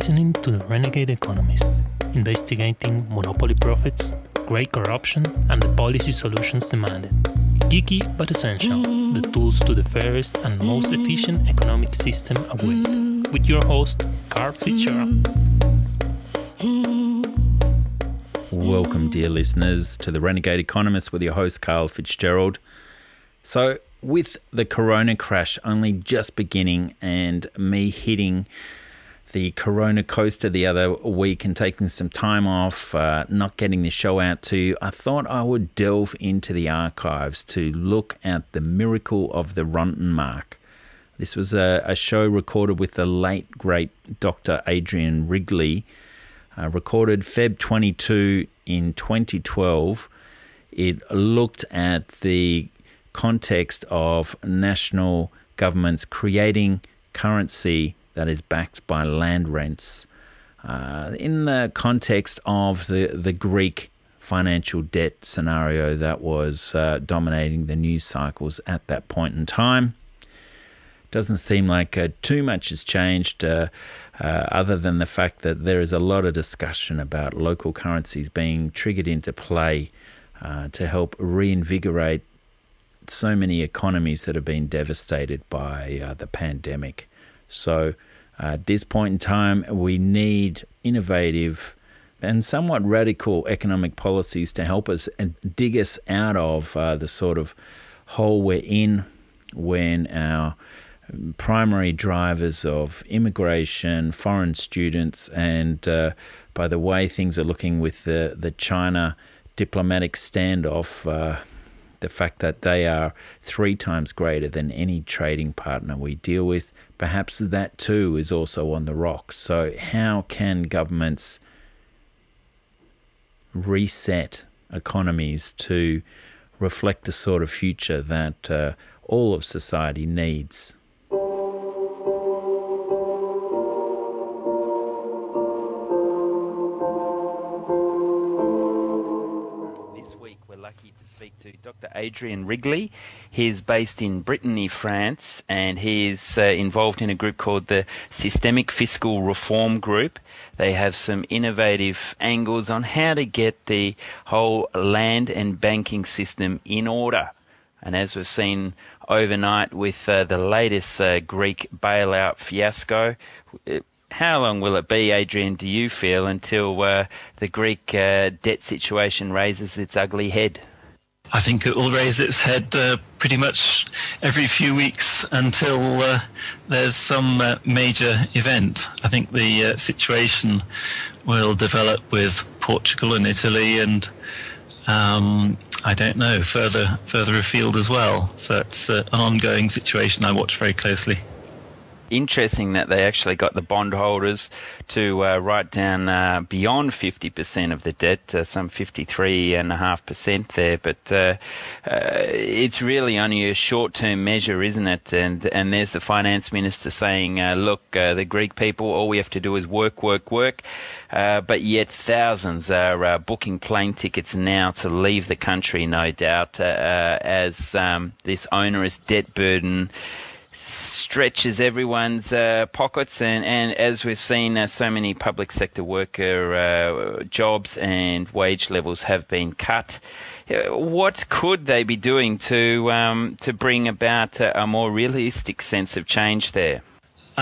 listening to the Renegade Economists, investigating monopoly profits, great corruption, and the policy solutions demanded. Geeky but essential, the tools to the fairest and most efficient economic system await. With your host, Carl Fitzgerald. Welcome, dear listeners, to the Renegade Economist with your host, Carl Fitzgerald. So, with the corona crash only just beginning and me hitting the Corona Coaster the other week and taking some time off, uh, not getting the show out to you, I thought I would delve into the archives to look at the miracle of the Rentenmark. This was a, a show recorded with the late, great Dr. Adrian Wrigley, uh, recorded Feb 22 in 2012. It looked at the context of national governments creating currency that is backed by land rents. Uh, in the context of the, the Greek financial debt scenario that was uh, dominating the news cycles at that point in time. Doesn't seem like uh, too much has changed, uh, uh, other than the fact that there is a lot of discussion about local currencies being triggered into play uh, to help reinvigorate so many economies that have been devastated by the pandemic. So, at this point in time, we need innovative and somewhat radical economic policies to help us and dig us out of uh, the sort of hole we're in when our primary drivers of immigration, foreign students, and uh, by the way things are looking with the, the China diplomatic standoff, uh, the fact that they are three times greater than any trading partner we deal with, perhaps that too is also on the rocks. So, how can governments reset economies to reflect the sort of future that uh, all of society needs? Dr. Adrian Wrigley. He's based in Brittany, France, and he's uh, involved in a group called the Systemic Fiscal Reform Group. They have some innovative angles on how to get the whole land and banking system in order. And as we've seen overnight with uh, the latest uh, Greek bailout fiasco, it, how long will it be, Adrian, do you feel, until uh, the Greek uh, debt situation raises its ugly head? I think it will raise its head uh, pretty much every few weeks until uh, there's some uh, major event. I think the uh, situation will develop with Portugal and Italy and um, I don't know further further afield as well. So it's an ongoing situation I watch very closely interesting that they actually got the bondholders to uh, write down uh, beyond 50% of the debt, uh, some 53.5% there. But uh, uh, it's really only a short term measure, isn't it? And, and there's the finance minister saying, uh, look, the Greek people, all we have to do is work, work, work. but yet thousands are booking plane tickets now to leave the country, no doubt, as um, this onerous debt burden stretches everyone's uh, pockets, and, and as we've seen, uh, so many public sector worker uh, jobs and wage levels have been cut. Uh, what could they be doing to um, to bring about a, a more realistic sense of change there?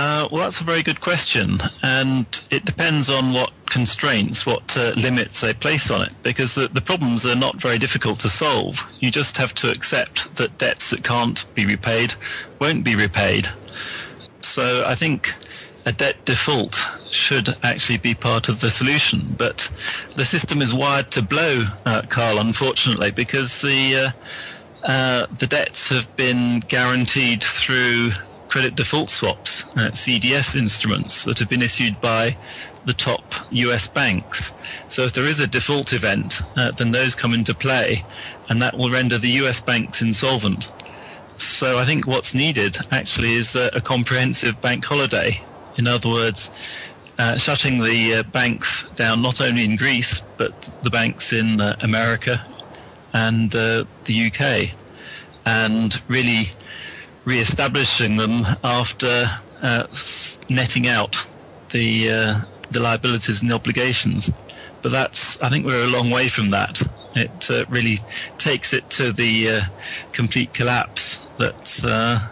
Uh, well, that's a very good question, and it depends on what constraints, what uh, limits they place on it, because the, the, problems are not very difficult to solve. You just have to accept that debts that can't be repaid won't be repaid. So I think a debt default should actually be part of the solution, but the system is wired to blow, uh, Carl, unfortunately, because the uh, uh, the debts have been guaranteed through credit default swaps, uh, CDS instruments that have been issued by the top US banks. So if there is a default event, uh, then those come into play, and that will render the US banks insolvent. So I think what's needed actually is a, a comprehensive bank holiday. In other words, uh, shutting the uh, banks down not only in Greece, but the banks in uh, America and uh, the UK, and really re-establishing them after uh, netting out the uh, the liabilities and the obligations. But that's I think we're a long way from that. It uh, really takes it to the uh, complete collapse that's uh,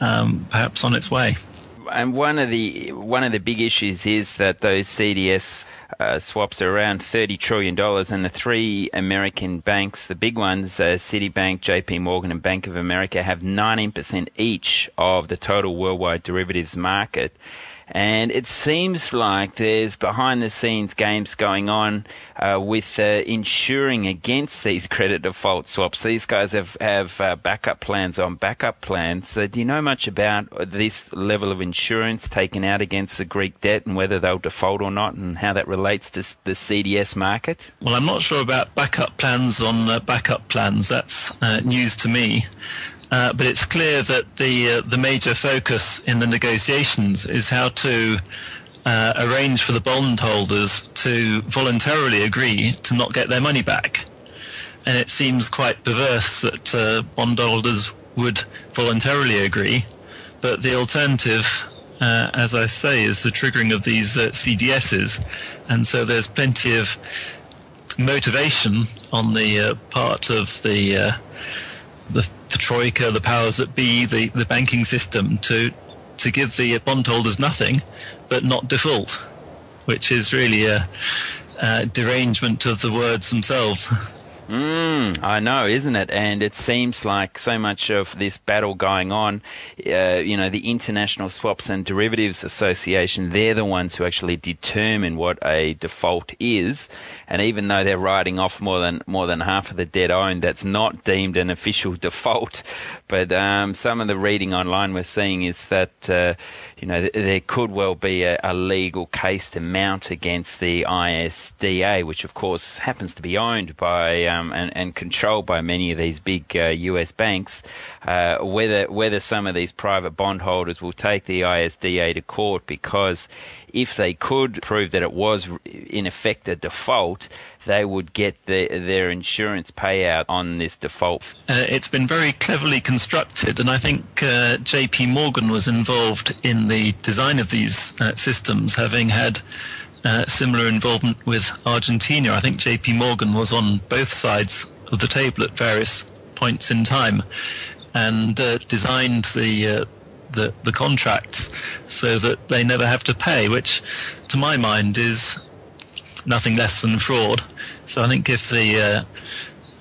um, perhaps on its way. And one of the one of the big issues is that those CDS uh, swaps are around $30 trillion, and the three American banks, the big ones, uh, Citibank, JP Morgan, and Bank of America, have 19% each of the total worldwide derivatives market. And it seems like there's behind the scenes games going on uh, with uh, insuring against these credit default swaps. These guys have, have uh, backup plans on backup plans. So do you know much about this level of insurance taken out against the Greek debt and whether they'll default or not and how that relates to the CDS market? Well, I'm not sure about backup plans on uh, backup plans. That's uh, news to me. Uh, but it's clear that the uh, the major focus in the negotiations is how to uh, arrange for the bondholders to voluntarily agree to not get their money back. And it seems quite perverse that uh, bondholders would voluntarily agree, but the alternative, uh, as I say, is the triggering of these CDSs, and so there's plenty of motivation on the part of the the the troika, the powers that be, the, the banking system to to give the bondholders nothing, but not default, which is really a, a derangement of the words themselves. Mm, I know, isn't it? And it seems like so much of this battle going on, uh, you know, the International Swaps and Derivatives Association, they're the ones who actually determine what a default is. And even though they're writing off more than more than half of the debt owned, that's not deemed an official default. But um, some of the reading online we're seeing is that uh, you know th- there could well be a, a, legal case to mount against the ISDA, which of course happens to be owned by um, and, and, controlled by many of these big uh, U.S. banks. Uh, whether whether some of these private bondholders will take the ISDA to court because if they could prove that it was in effect a default, they would get the, their insurance payout on this default. Uh, it's been very cleverly constructed, and I think uh, JP Morgan was involved in the design of these uh, systems, having had uh, similar involvement with Argentina. I think JP Morgan was on both sides of the table at various points in time and uh, designed the uh, the, the contracts so that they never have to pay, which to my mind is nothing less than fraud. So I think if the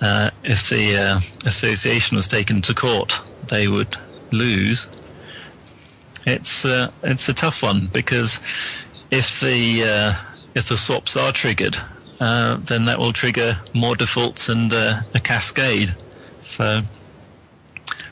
uh, uh, if the uh, association was taken to court, they would lose. It's uh, it's a tough one because if the uh, if the swaps are triggered, uh, then that will trigger more defaults and a cascade. So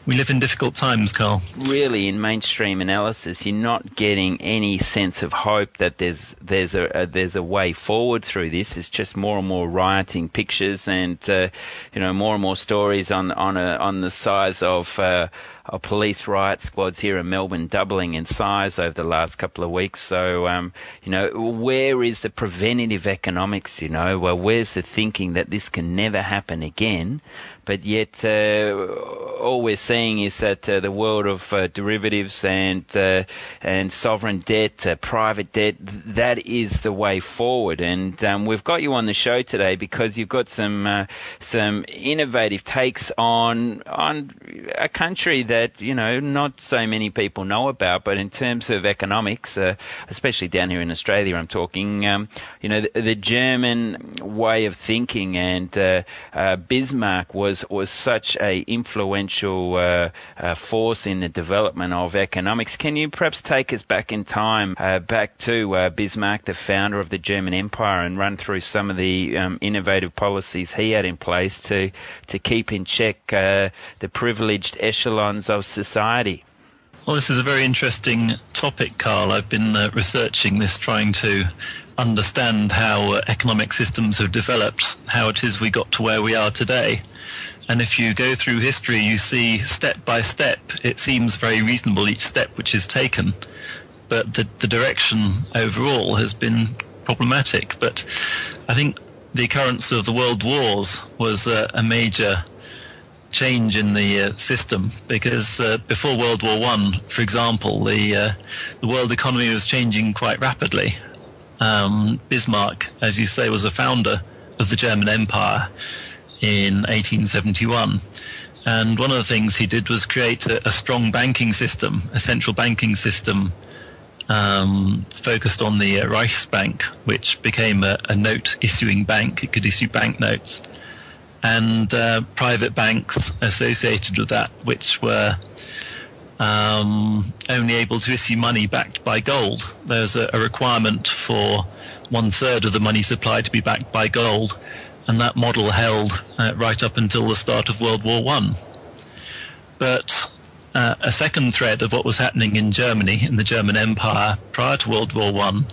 we live in difficult times, Carl. Really, in mainstream analysis, you're not getting any sense of hope that there's there's a, a there's a way forward through this. It's just more and more rioting pictures, and uh, you know more and more stories on on a, on the size of. Uh, of police riot squads here in Melbourne doubling in size over the last couple of weeks. So, um, you know, where is the preventative economics? You know, well, where's the thinking that this can never happen again? but yet uh, all we're seeing is that uh, the world of uh, derivatives and uh, and sovereign debt, uh, private debt, that is the way forward. And um, we've got you on the show today because you've got some uh, some innovative takes on on a country that you know not so many people know about, but in terms of economics, especially down here in Australia, I'm talking. Um, you know, the, the, German way of thinking and Bismarck was was such a influential uh, uh, force in the development of economics. Can you perhaps take us back in time, uh, back to uh, Bismarck, the founder of the German Empire, and run through some of the um, innovative policies he had in place to to keep in check uh, the privileged echelons of society? Well, this is a very interesting topic, Carl. I've been uh, researching this, trying to understand how uh, economic systems have developed, how it is we got to where we are today. And if you go through history, you see step by step, it seems very reasonable each step which is taken. But the, the direction overall has been problematic. But I think the occurrence of the world wars was a, a major change in the uh, system because uh, before World War One, for example, the uh, the world economy was changing quite rapidly. Um, Bismarck, as you say, was a founder of the German Empire in 1871. And one of the things he did was create a, a strong banking system, a central banking system um, focused on the uh, Reichsbank, which became a, a, note issuing bank. It could issue banknotes. And uh, private banks associated with that, which were um, only able to issue money backed by gold. There's a, a requirement for one third of the money supply to be backed by gold and that model held uh, right up until the start of World War One. But uh, a second thread of what was happening in Germany, in the German Empire prior to World War One,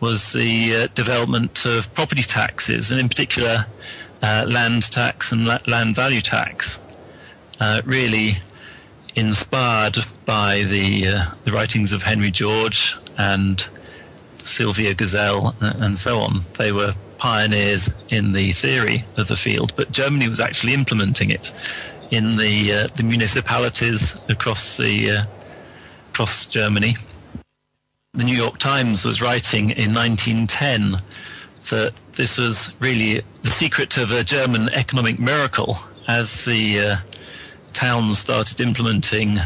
was the uh, development of property taxes, and in particular, uh, land tax and la- land value tax. Uh, really inspired by the uh, the writings of Henry George and Silvio Gesell and so on. They were pioneers in the theory of the field, but Germany was actually implementing it in the uh, the municipalities across the uh, across Germany. The New York Times was writing in 1910 that this was really the secret of a German economic miracle as the uh, towns started implementing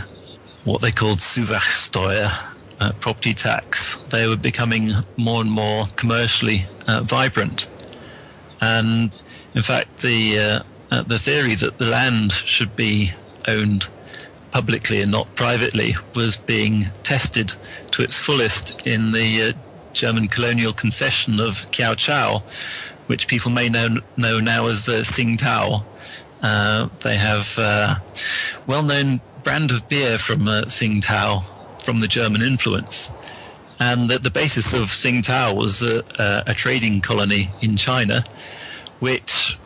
what they called Zuwachssteuer, uh, property tax. They were becoming more and more commercially uh, vibrant. And in fact, the uh, uh, the theory that the land should be owned publicly and not privately was being tested to its fullest in the uh, German colonial concession of Kiao Chau, which people may know, know now as uh, Tsingtao. Uh, they have a well-known brand of beer from uh, from the German influence and that the basis of Tsingtao was a, a, a, trading colony in China, which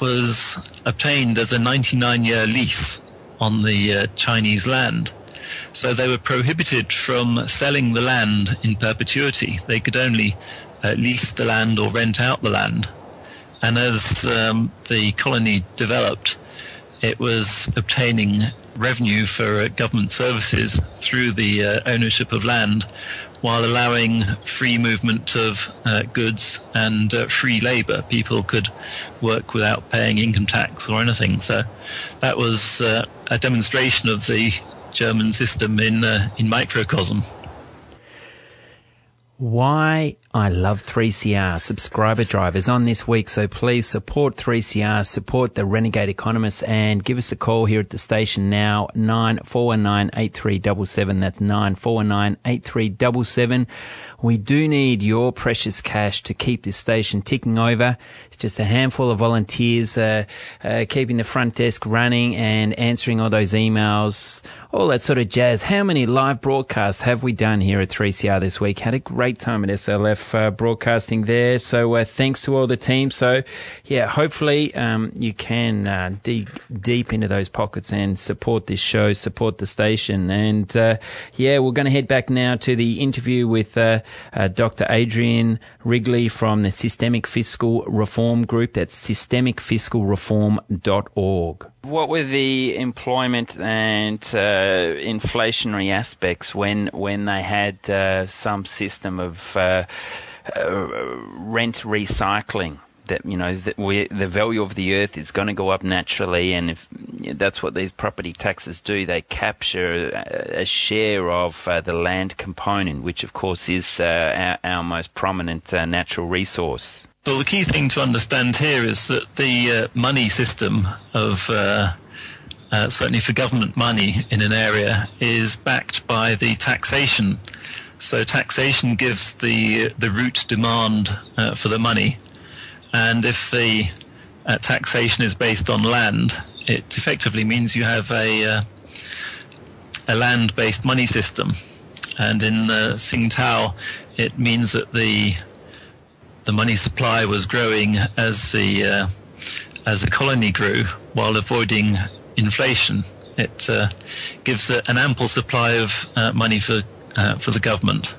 was obtained as a 99-year lease on the uh, Chinese land. So they were prohibited from selling the land in perpetuity. They could only uh, lease the land or rent out the land. And as um, the colony developed, it was obtaining revenue for uh, government services through the uh, ownership of land while allowing free movement of uh, goods and uh, free labor. People could work without paying income tax or anything. So that was uh, a demonstration of the German system in uh, in microcosm. Why I love 3CR subscriber drivers on this week. So please support 3CR, support the Renegade Economist and give us a call here at the station now, 9419 That's 9419 We do need your precious cash to keep this station ticking over. It's just a handful of volunteers, uh, uh, keeping the front desk running and answering all those emails, all that sort of jazz. How many live broadcasts have we done here at 3CR this week? Had a great time at SLF uh, broadcasting there. So uh, thanks to all the team. So yeah, hopefully um, you can uh, dig deep into those pockets and support this show, support the station. And uh, yeah, we're going to head back now to the interview with uh, uh, Dr. Adrian Wrigley from the Systemic Fiscal Reform Group. That's systemicfiscalreform.org. What were the employment and uh, inflationary aspects when when they had uh, some system of uh, uh rent recycling? That you know that we, the value of the earth is going to go up naturally, and if that's what these property taxes do, they capture a, share of uh, the land component, which of course is uh, our, our, most prominent natural resource. Well, the key thing to understand here is that the uh, money system of uh, uh, certainly for government money in an area is backed by the taxation. So taxation gives the the root demand uh, for the money, and if the uh, taxation is based on land, it effectively means you have a uh, a land-based money system, and in the uh, Tsingtao, it means that the the money supply was growing as the uh, as the colony grew, while avoiding inflation. It uh, gives a, an ample supply of uh, money for uh, for the government.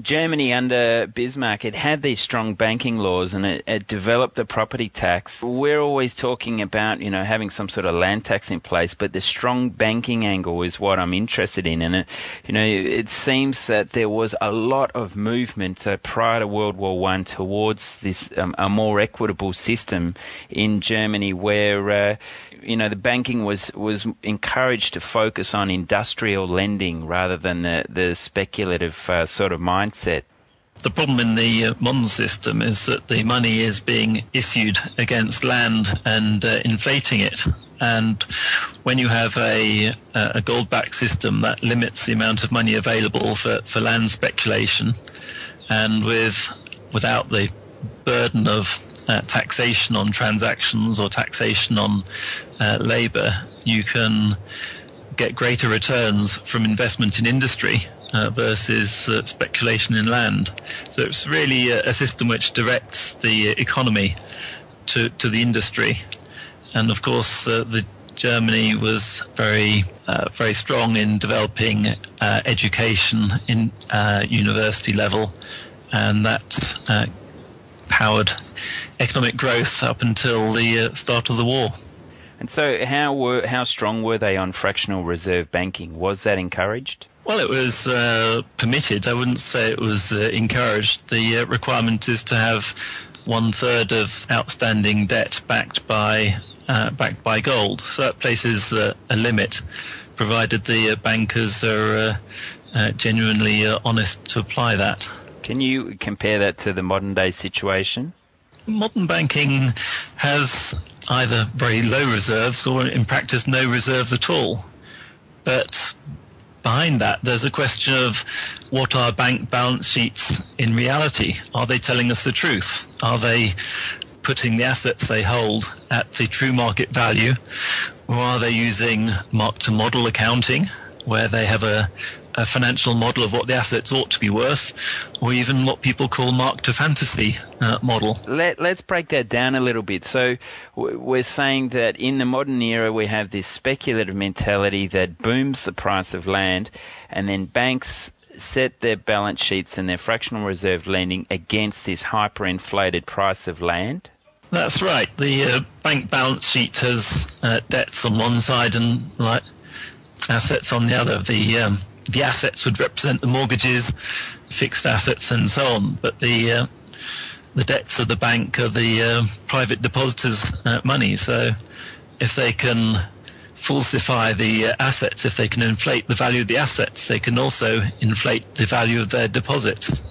Germany under Bismarck, it had these strong banking laws and it, it, developed the property tax. We're always talking about, you know, having some sort of land tax in place, but the strong banking angle is what I'm interested in. And it, you know, it seems that there was a lot of movement uh, prior to World War One towards this um, a more equitable system in Germany, where uh, you know, the banking was, was encouraged to focus on industrial lending rather than the, the speculative uh, sort of mindset. The problem in the uh, modern system is that the money is being issued against land and uh, inflating it. And when you have a, a gold backed system that limits the amount of money available for, for land speculation, and with without the burden of uh, taxation on transactions or taxation on uh, labour, you can get greater returns from investment in industry uh, versus uh, speculation in land. So it's really a, a, system which directs the economy to, to the industry. And of course, uh, the Germany was very, uh, very strong in developing education in university level, and that powered economic growth up until the uh, start of the war. And so, how were how strong were they on fractional reserve banking? Was that encouraged? Well, it was uh, permitted. I wouldn't say it was uh, encouraged. The uh, requirement is to have one third of outstanding debt backed by uh, backed by gold. So that places uh, a limit, provided the bankers are genuinely honest to apply that. Can you compare that to the modern day situation? Modern banking has either very low reserves or, in practice, no reserves at all. But behind that, there's a question of what are bank balance sheets in reality? Are they telling us the truth? Are they putting the assets they hold at the true market value? Or are they using mark to model accounting, where they have a, a financial model of what the assets ought to be worth, or even what people call mark to fantasy uh, model. Let, us break that down a little bit. So we're saying that in the modern era we have this speculative mentality that booms the price of land, and then banks set their balance sheets and their fractional reserve lending against this hyperinflated price of land. That's right. The uh, bank balance sheet has uh, debts on one side and like assets on the other. The um, the assets would represent the mortgages, fixed assets, and so on. But the uh, the debts of the bank are the uh, private depositors' uh, money. So if they can falsify the uh, assets, if they can inflate the value of the assets, they can also inflate the value of their deposits.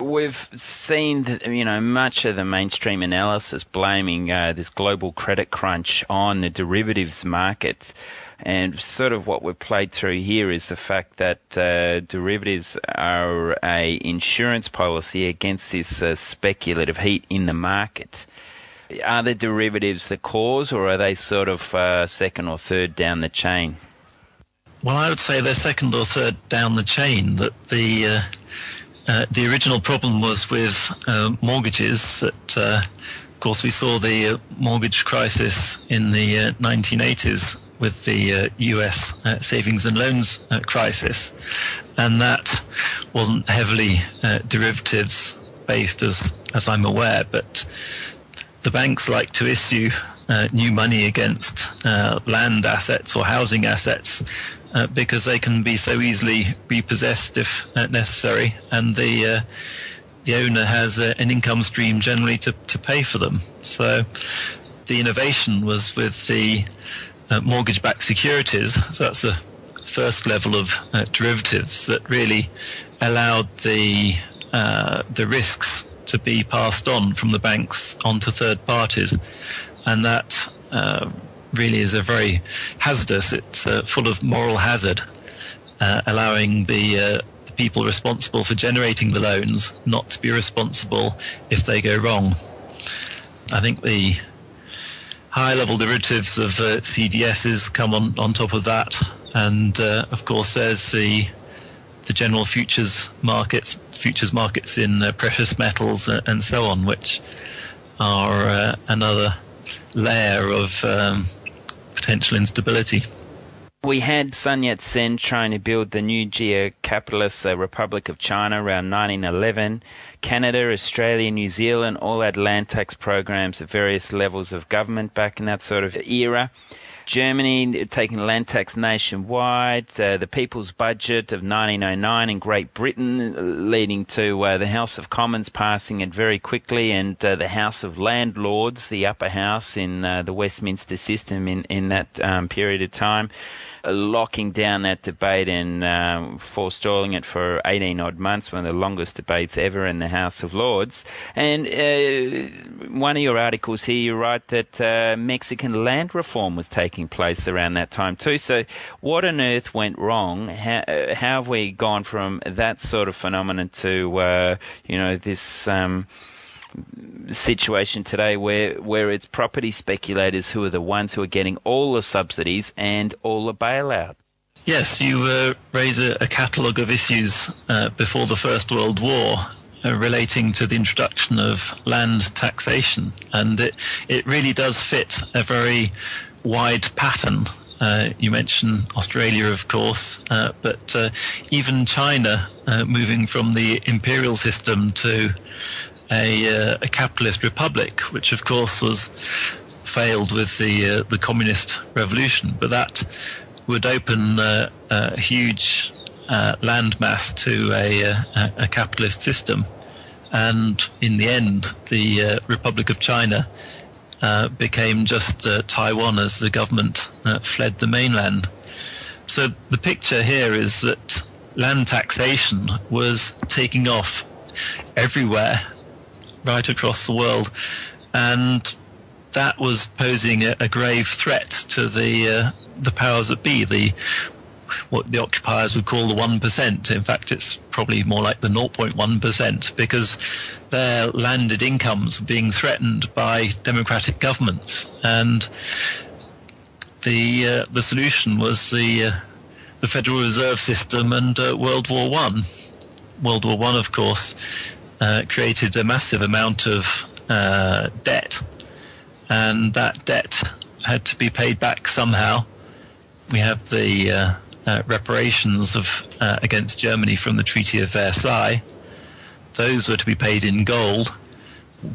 We've seen, you know, much of the mainstream analysis blaming uh, this global credit crunch on the derivatives markets. And sort of what we've played through here is the fact that uh, derivatives are a insurance policy against this uh, speculative heat in the market. Are the derivatives the cause, or are they sort of uh, second or third down the chain? Well, I would say they're second or third down the chain. That the uh, uh, the original problem was with uh, mortgages. That of course we saw the mortgage crisis in the 1980s with the uh, US uh, savings and loans uh, crisis, and that wasn't heavily uh, derivatives based, as as I'm aware. But the banks like to issue uh, new money against land assets or housing assets. because they can be so easily repossessed if necessary, and the the owner has an income stream generally to, to pay for them. So the innovation was with the uh, mortgage-backed securities. So that's the first level of uh, derivatives that really allowed the uh, the risks to be passed on from the banks onto third parties, and that uh, really is a very hazardous. It's uh, full of moral hazard, allowing the people responsible for generating the loans not to be responsible if they go wrong. I think the high level derivatives of uh, CDSs come on, on top of that. And uh, of course, there's the the general futures markets, futures markets in uh, precious metals uh, and so on, which are uh, another layer of um, potential instability. We had Sun Yat sen trying to build the new geo capitalist Republic of China around 1911. Canada, Australia, New Zealand all had land tax programs at various levels of government back in that sort of era. Germany taking land tax nationwide, uh, the People's Budget of 1909 in Great Britain, uh, leading to uh, the House of Commons passing it very quickly, and uh, the House of Landlords, the upper house in uh, the Westminster system in, in that um, period of time locking down that debate and um, forestalling it for 18 odd months, one of the longest debates ever in the House of Lords. And uh, one of your articles here, you write that uh, Mexican land reform was taking place around that time too. So, what on earth went wrong? How, uh, how have we gone from that sort of phenomenon to, uh, you know, this? Um, situation today where, where it's property speculators who are the ones who are getting all the subsidies and all the bailouts. Yes, you uh, raise a, a catalogue of issues uh, before the First World War uh, relating to the introduction of land taxation, and it, it really does fit a very wide pattern. Uh, you mentioned Australia, of course, uh, but even China moving from the imperial system to a, uh, a capitalist republic, which of course was failed with the uh, the communist revolution. But that would open uh, a huge uh, landmass to a, uh, a, a, capitalist system, and in the end, the uh, Republic of China became just Taiwan as the government fled the mainland. So the picture here is that land taxation was taking off everywhere right across the world, and that was posing a, a grave threat to the uh, the powers that be, the what the occupiers would call the one percent. In fact, it's probably more like the 0.1 percent because their landed incomes were being threatened by democratic governments, and the uh, the solution was the uh, the Federal Reserve System and uh, World War One. World War One, of course, uh, created a massive amount of uh, debt, and that debt had to be paid back somehow. We have the uh, uh reparations of uh, against Germany from the Treaty of Versailles. Those were to be paid in gold,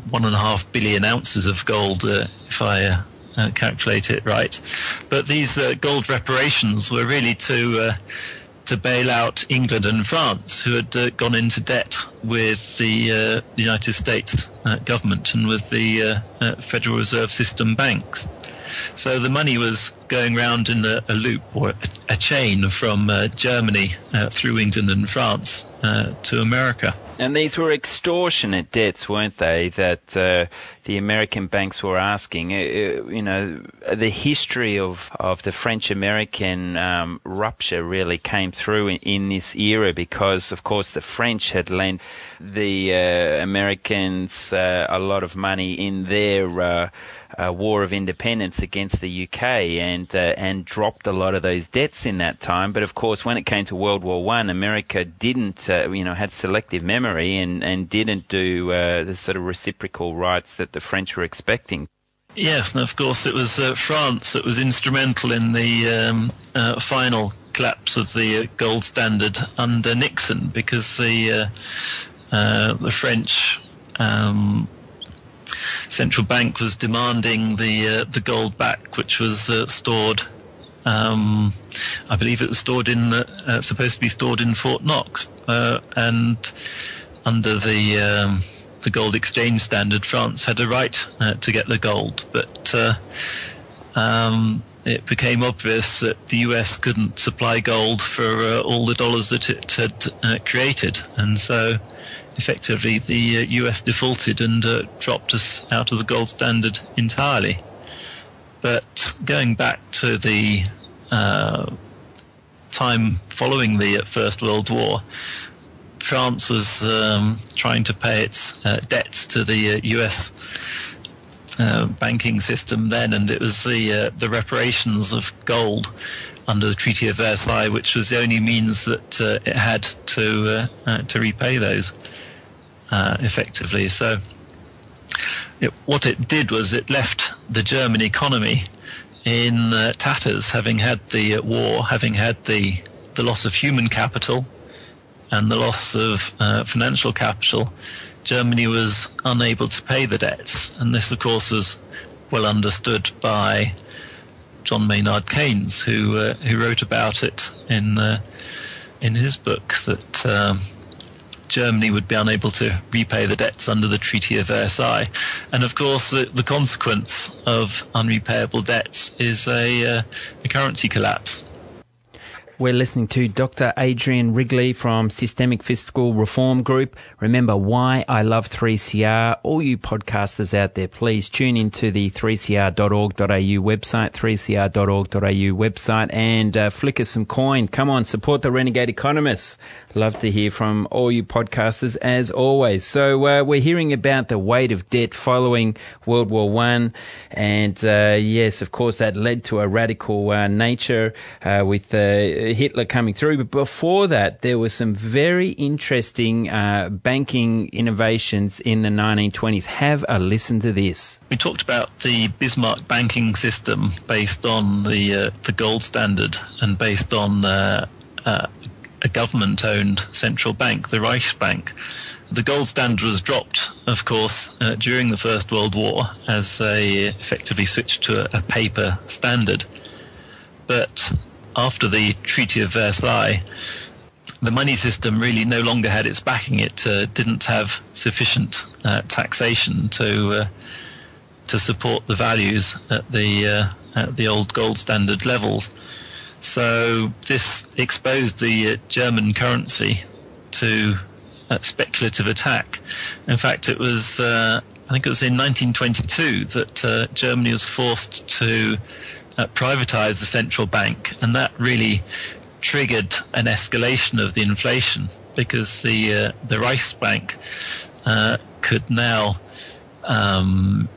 one and a half billion ounces of gold, if I calculate it right. But these gold reparations were really to to bail out England and France, who had uh, gone into debt with the uh, United States uh, government and with the uh, uh, Federal Reserve System banks. So the money was going round in a, a loop or a, chain from uh, Germany through England and France to America. And these were extortionate debts, weren't they, that uh, the American banks were asking? Uh, uh you know, the history of, of the French American um, rupture really came through in, in, this era because, of course, the French had lent the uh, Americans uh, a lot of money in their uh, war of independence against the UK and uh, and dropped a lot of those debts in that time. But of course, when it came to World War One, America didn't uh, you know had selective memory and and didn't do uh, the sort of reciprocal rights that the French were expecting. Yes, and of course it was uh, France that was instrumental in the um, uh, final collapse of the gold standard under Nixon because the the French um, central bank was demanding the uh, the gold back, which was uh, stored. Um, I believe it was stored in uh, supposed to be stored in Fort Knox, and under the um, the gold exchange standard, France had a right uh, to get the gold, but uh, um, it became obvious that the US couldn't supply gold for uh, all the dollars that it had created. And so effectively the US uh, defaulted and uh, dropped us out of the gold standard entirely. But going back to the uh, time following the First World War, France was um, trying to pay its uh, debts to the US uh, banking system then, and it was the uh, the reparations of gold under the Treaty of Versailles, which was the only means that it had to to repay those uh, effectively. So it, what it did was it left the German economy in uh, tatters, having had the uh, war, having had the the loss of human capital and the loss of uh, financial capital, Germany was unable to pay the debts, and this, of course, was well understood by John Maynard Keynes, who uh, who wrote about it in in his book that. Um, Germany would be unable to repay the debts under the Treaty of Versailles. And of course, the, the consequence of unrepayable debts is a, uh, a currency collapse. We're listening to Dr. Adrian Wrigley from Systemic Fiscal Reform Group. Remember why I love 3CR. All you podcasters out there, please tune into the 3cr.org.au website, 3cr.org.au website and uh, flick us some coin. Come on, support the Renegade Economists. Love to hear from all you podcasters as always. So uh, we're hearing about the weight of debt following World War One, and uh, yes, of course, that led to a radical uh, nature uh, with uh, Hitler coming through. But before that, there were some very interesting uh, banking innovations in the 1920s. Have a listen to this. We talked about the Bismarck banking system based on the the gold standard and based on a government owned central bank, the Reichsbank. The gold standard was dropped, of course, uh, during the First World War as they effectively switched to a, a paper standard. But after the Treaty of Versailles, the money system really no longer had its backing. It uh, didn't have sufficient uh, taxation to uh, to support the values at the uh, at the old gold standard levels. So this exposed the uh, German currency to uh, speculative attack. In fact, it was I think it was in 1922 that Germany was forced to uh, privatize the central bank, and that really triggered an escalation of the inflation because the uh, the Reichsbank could now um,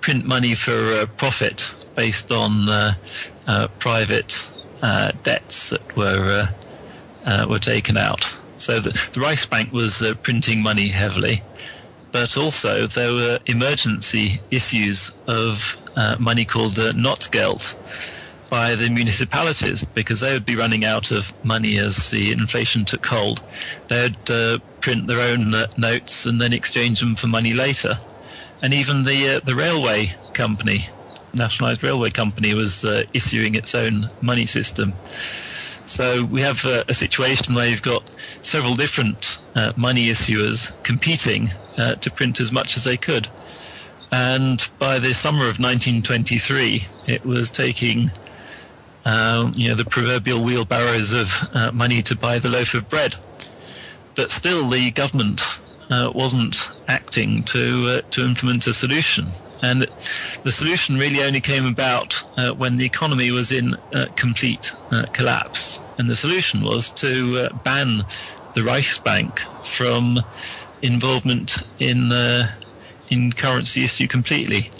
print money for profit based on private uh, debts that were uh, uh, were taken out. So the, the Reichsbank was uh, printing money heavily, but also there were emergency issues of uh, money called uh, Notgeld by the municipalities because they would be running out of money as the inflation took hold. They'd print their own notes and then exchange them for money later. And even the the railway company nationalised railway company was uh, issuing its own money system. So we have uh, a situation where you've got several different uh, money issuers competing uh, to print as much as they could. And by the summer of 1923, it was taking um, you know, the proverbial wheelbarrows of uh, money to buy the loaf of bread. But still, the government uh, wasn't acting to to implement a solution. And the solution really only came about uh, when the economy was in uh, complete uh, collapse. And the solution was to uh, ban the Reichsbank from involvement in uh, in currency issue completely.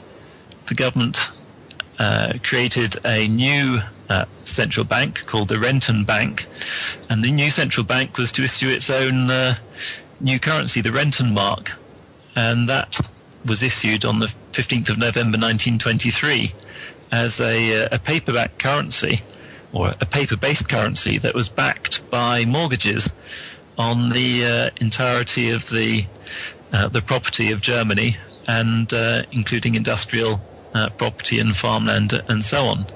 The government uh, created a new central bank called the Rentenbank, and the new central bank was to issue its own new currency, the Rentenmark, and that was issued on the 15th of November 1923 as a, uh, a paperback currency or a paper-based currency that was backed by mortgages on the uh, entirety of the uh, the property of Germany and uh, including industrial property and farmland and so on.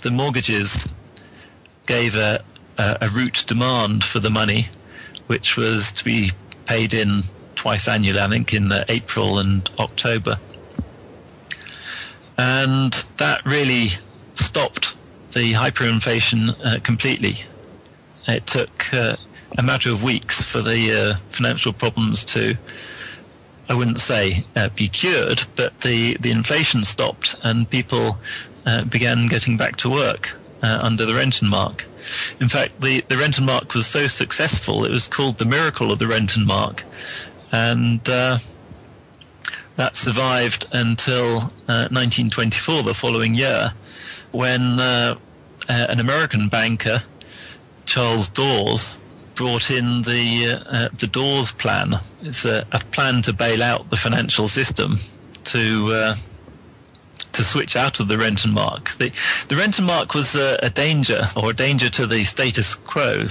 The mortgages gave a, a, a root demand for the money, which was to be paid in twice annually, I think, in April and October. And that really stopped the hyperinflation uh, completely. It took uh, a matter of weeks for the uh, financial problems to, I wouldn't say uh, be cured, but the, the inflation stopped and people uh, began getting back to work under the Rentenmark. In fact, the, the Rentenmark was so successful, it was called the miracle of the Rentenmark and uh, that survived until uh, 1924, the following year, when uh, an American banker, Charles Dawes, brought in the uh, the Dawes plan. It's a, a, plan to bail out the financial system to uh, to switch out of the Rentenmark. The, the Rentenmark was a, a danger or a danger to the status quo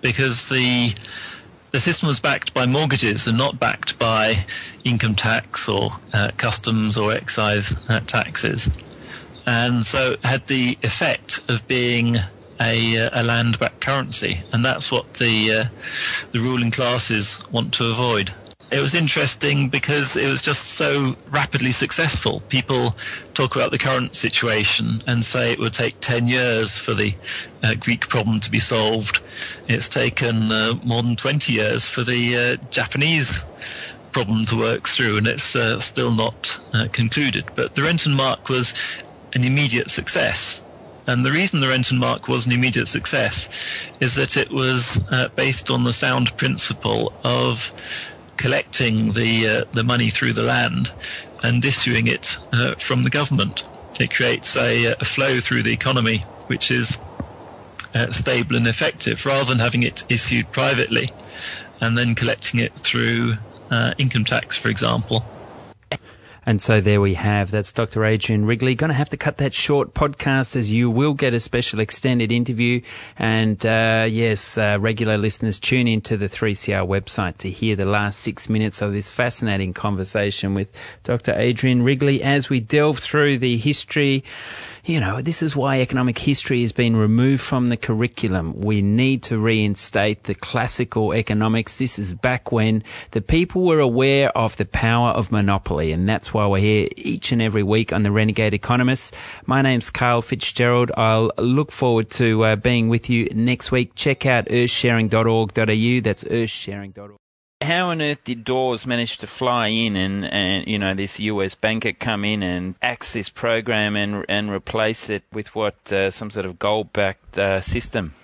because the the system was backed by mortgages and not backed by income tax or uh, customs or excise uh, taxes, and so had the effect of being a, uh, a land-backed currency, and that's what the uh, the ruling classes want to avoid it was interesting because it was just so rapidly successful. People talk about the current situation and say it would take 10 years for the uh, Greek problem to be solved. It's taken uh, more than 20 years for the uh, Japanese problem to work through, and it's uh, still not concluded. But the Rentenmark was an immediate success. And the reason the Rentenmark was an immediate success is that it was uh, based on the sound principle of collecting the uh, the money through the land and issuing it uh, from the government. It creates a, a, flow through the economy which is uh, stable and effective, rather than having it issued privately and then collecting it through uh, income tax, for example. And so there we have. That's Dr. Adrian Wrigley. Going to have to cut that short podcast as you will get a special extended interview. And uh, yes, uh, regular listeners, tune into the 3CR website to hear the last six minutes of this fascinating conversation with Dr. Adrian Wrigley as we delve through the history you know, this is why economic history has been removed from the curriculum. We need to reinstate the classical economics. This is back when the people were aware of the power of monopoly, and that's why we're here each and every week on the Renegade Economists. My name's Karl Fitzgerald. I'll look forward to uh, being with you next week. Check out earthsharing.org.au. That's earthsharing.org how on earth did Dawes manage to fly in and, and you know this US banker come in and axe this program and and replace it with what uh, some sort of gold backed uh, system?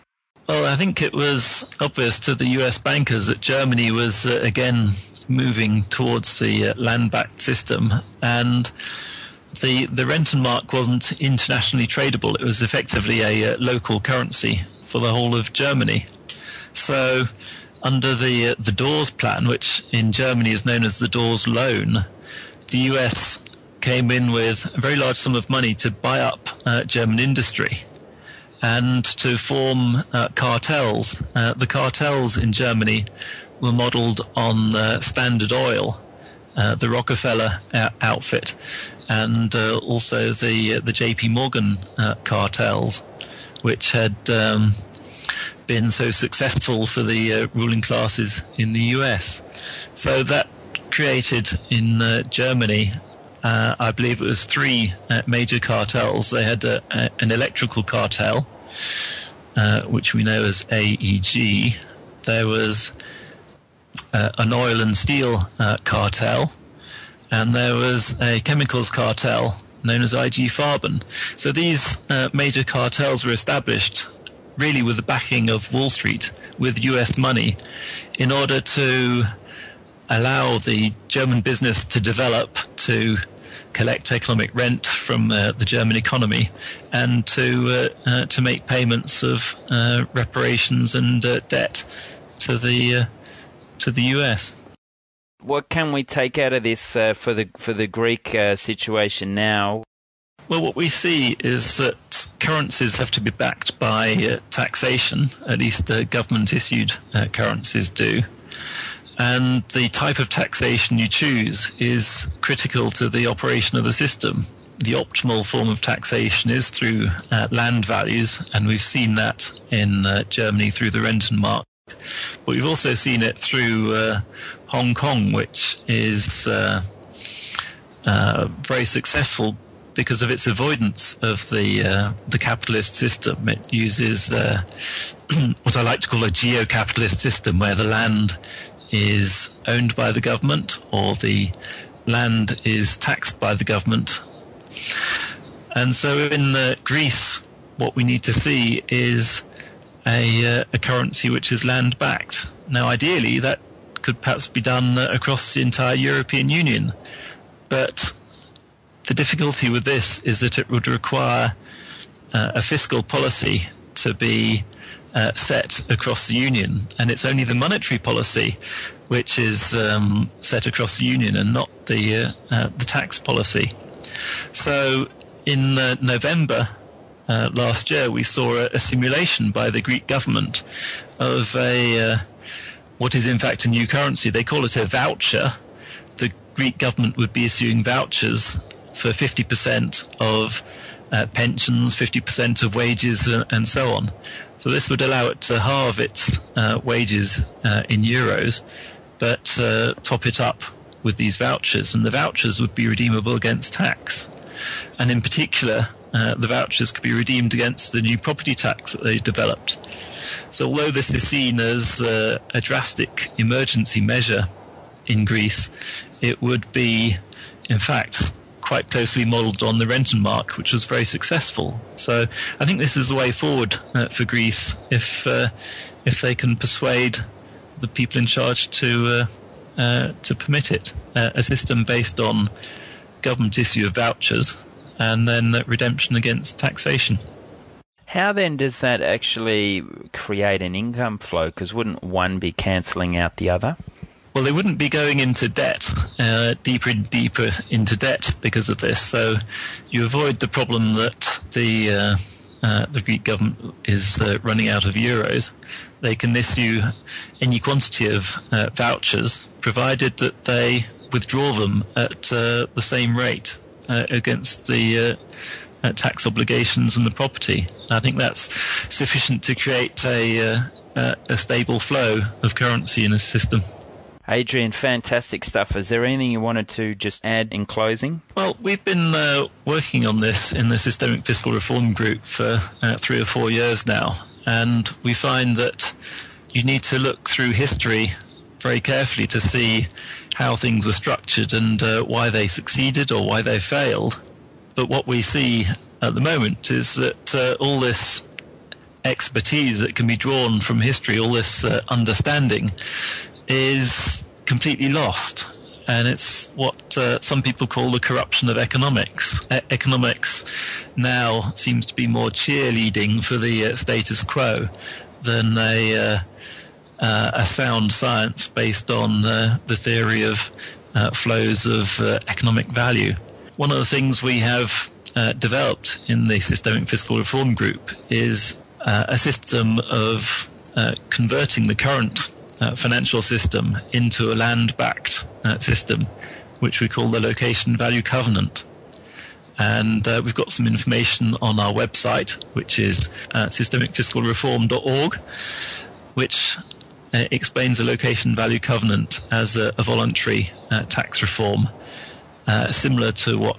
Well, I think it was obvious to the US bankers that Germany was uh, again moving towards the uh, land backed system and. The, the Rentenmark wasn't internationally tradable. It was effectively a uh, local currency for the whole of Germany. So under the uh, the Dawes plan, which in Germany is known as the Dawes loan, the US came in with a very large sum of money to buy up uh, German industry and to form uh, cartels. Uh, the cartels in Germany were modeled on uh, Standard Oil, uh, the Rockefeller outfit, and also the the J.P. Morgan cartels, which had um, been so successful for the uh, ruling classes in the US. So that created in uh, Germany, uh, I believe it was three uh, major cartels. They had a, a, an electrical cartel, uh, which we know as AEG. There was uh, an oil and steel cartel, and there was a chemicals cartel known as IG Farben. So these major cartels were established really with the backing of Wall Street, with US money, in order to allow the German business to develop, to collect economic rent from uh, the German economy, and to uh, uh, to make payments of uh, reparations and uh, debt to the uh, to the US. What can we take out of this for the for the Greek situation now? Well, what we see is that currencies have to be backed by uh, taxation, at least uh, government issued uh, currencies do. And the type of taxation you choose is critical to the operation of the system. The optimal form of taxation is through uh, land values, and we've seen that in uh, Germany through the Rentenmark. But we've also seen it through uh, Hong Kong, which is very successful because of its avoidance of the uh, the capitalist system. It uses uh, what I like to call a geo-capitalist system, where the land is owned by the government or the land is taxed by the government. And so in uh, Greece, what we need to see is a, uh, a currency which is land backed. Now, ideally, that could perhaps be done uh, across the entire European Union, but the difficulty with this is that it would require uh, a fiscal policy to be uh, set across the union, and it's only the monetary policy which is um, set across the union and not the uh, uh the tax policy. So in uh, November uh, last year, we saw a, a, simulation by the Greek government of a what is in fact a new currency. They call it a voucher. The Greek government would be issuing vouchers for 50% of uh, pensions, 50% of wages, uh, and so on. So this would allow it to halve its uh, wages uh, in euros, but uh, top it up with these vouchers, and the vouchers would be redeemable against tax. And in particular, uh, the vouchers could be redeemed against the new property tax that they developed. So although this is seen as a drastic emergency measure in Greece, it would be, in fact, quite closely modelled on the Rentenmark, which was very successful. So I think this is the way forward uh, for Greece if uh, if they can persuade the people in charge to uh, uh to permit it. Uh, a system based on government issue of vouchers and then redemption against taxation. How then does that actually create an income flow? Because wouldn't one be cancelling out the other? Well, they wouldn't be going into debt, uh, deeper and deeper into debt because of this. So you avoid the problem that the uh, uh, the Greek government is uh, running out of euros. They can issue any quantity of uh, vouchers, provided that they withdraw them at uh, the same rate against the tax obligations and the property. I think that's sufficient to create a, a stable flow of currency in a system. Adrian, fantastic stuff. Is there anything you wanted to just add in closing? Well, we've been uh, working on this in the Systemic Fiscal Reform Group for uh, three or four years now, and we find that you need to look through history very carefully to see how things were structured and uh, why they succeeded or why they failed. But what we see at the moment is that uh, all this expertise that can be drawn from history, all this uh, understanding, is completely lost. And it's what uh, some people call the corruption of economics. E- economics now seems to be more cheerleading for the uh, status quo than a, uh, uh a sound science based on uh, the theory of uh, flows of economic value. One of the things we have developed in the Systemic Fiscal Reform Group is a system of converting the current uh, financial system into a land backed uh, system, which we call the Location Value Covenant. And uh, we've got some information on our website, which is uh, systemicfiscalreform.org, which uh, explains the Location Value Covenant as a, a voluntary uh, tax reform, similar to what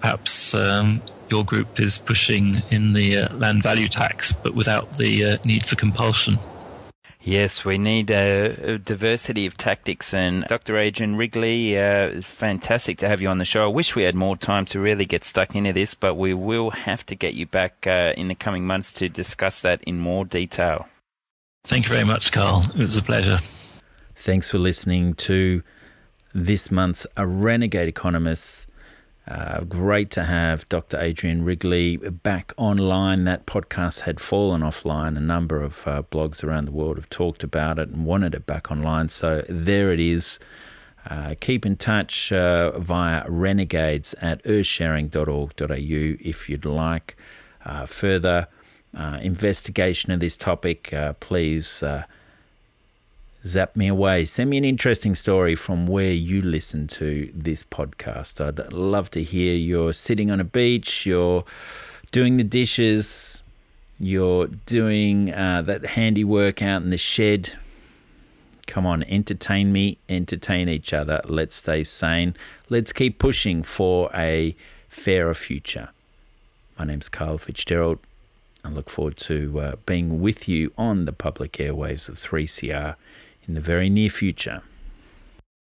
perhaps um, your group is pushing in the land value tax, but without the need for compulsion. Yes, we need a, a, diversity of tactics. And Dr. Adrian Wrigley, uh, fantastic to have you on the show. I wish we had more time to really get stuck into this, but we will have to get you back uh, in the coming months to discuss that in more detail. Thank you very much, Karl. It was a pleasure. Thanks for listening to this month's A Renegade Economists uh, great to have Dr. Adrian Wrigley back online. That podcast had fallen offline. A number of uh, blogs around the world have talked about it and wanted it back online. So there it is. Uh, keep in touch uh, via renegades at earthsharing.org.au if you'd like uh, further uh, investigation of this topic. please zap me away. Send me an interesting story from where you listen to this podcast. I'd love to hear you're sitting on a beach, you're doing the dishes, you're doing uh, that handiwork out in the shed. Come on, entertain me, entertain each other. Let's stay sane. Let's keep pushing for a fairer future. My name's Karl Fitzgerald. I look forward to uh, being with you on the public airwaves of 3CR in the very near future.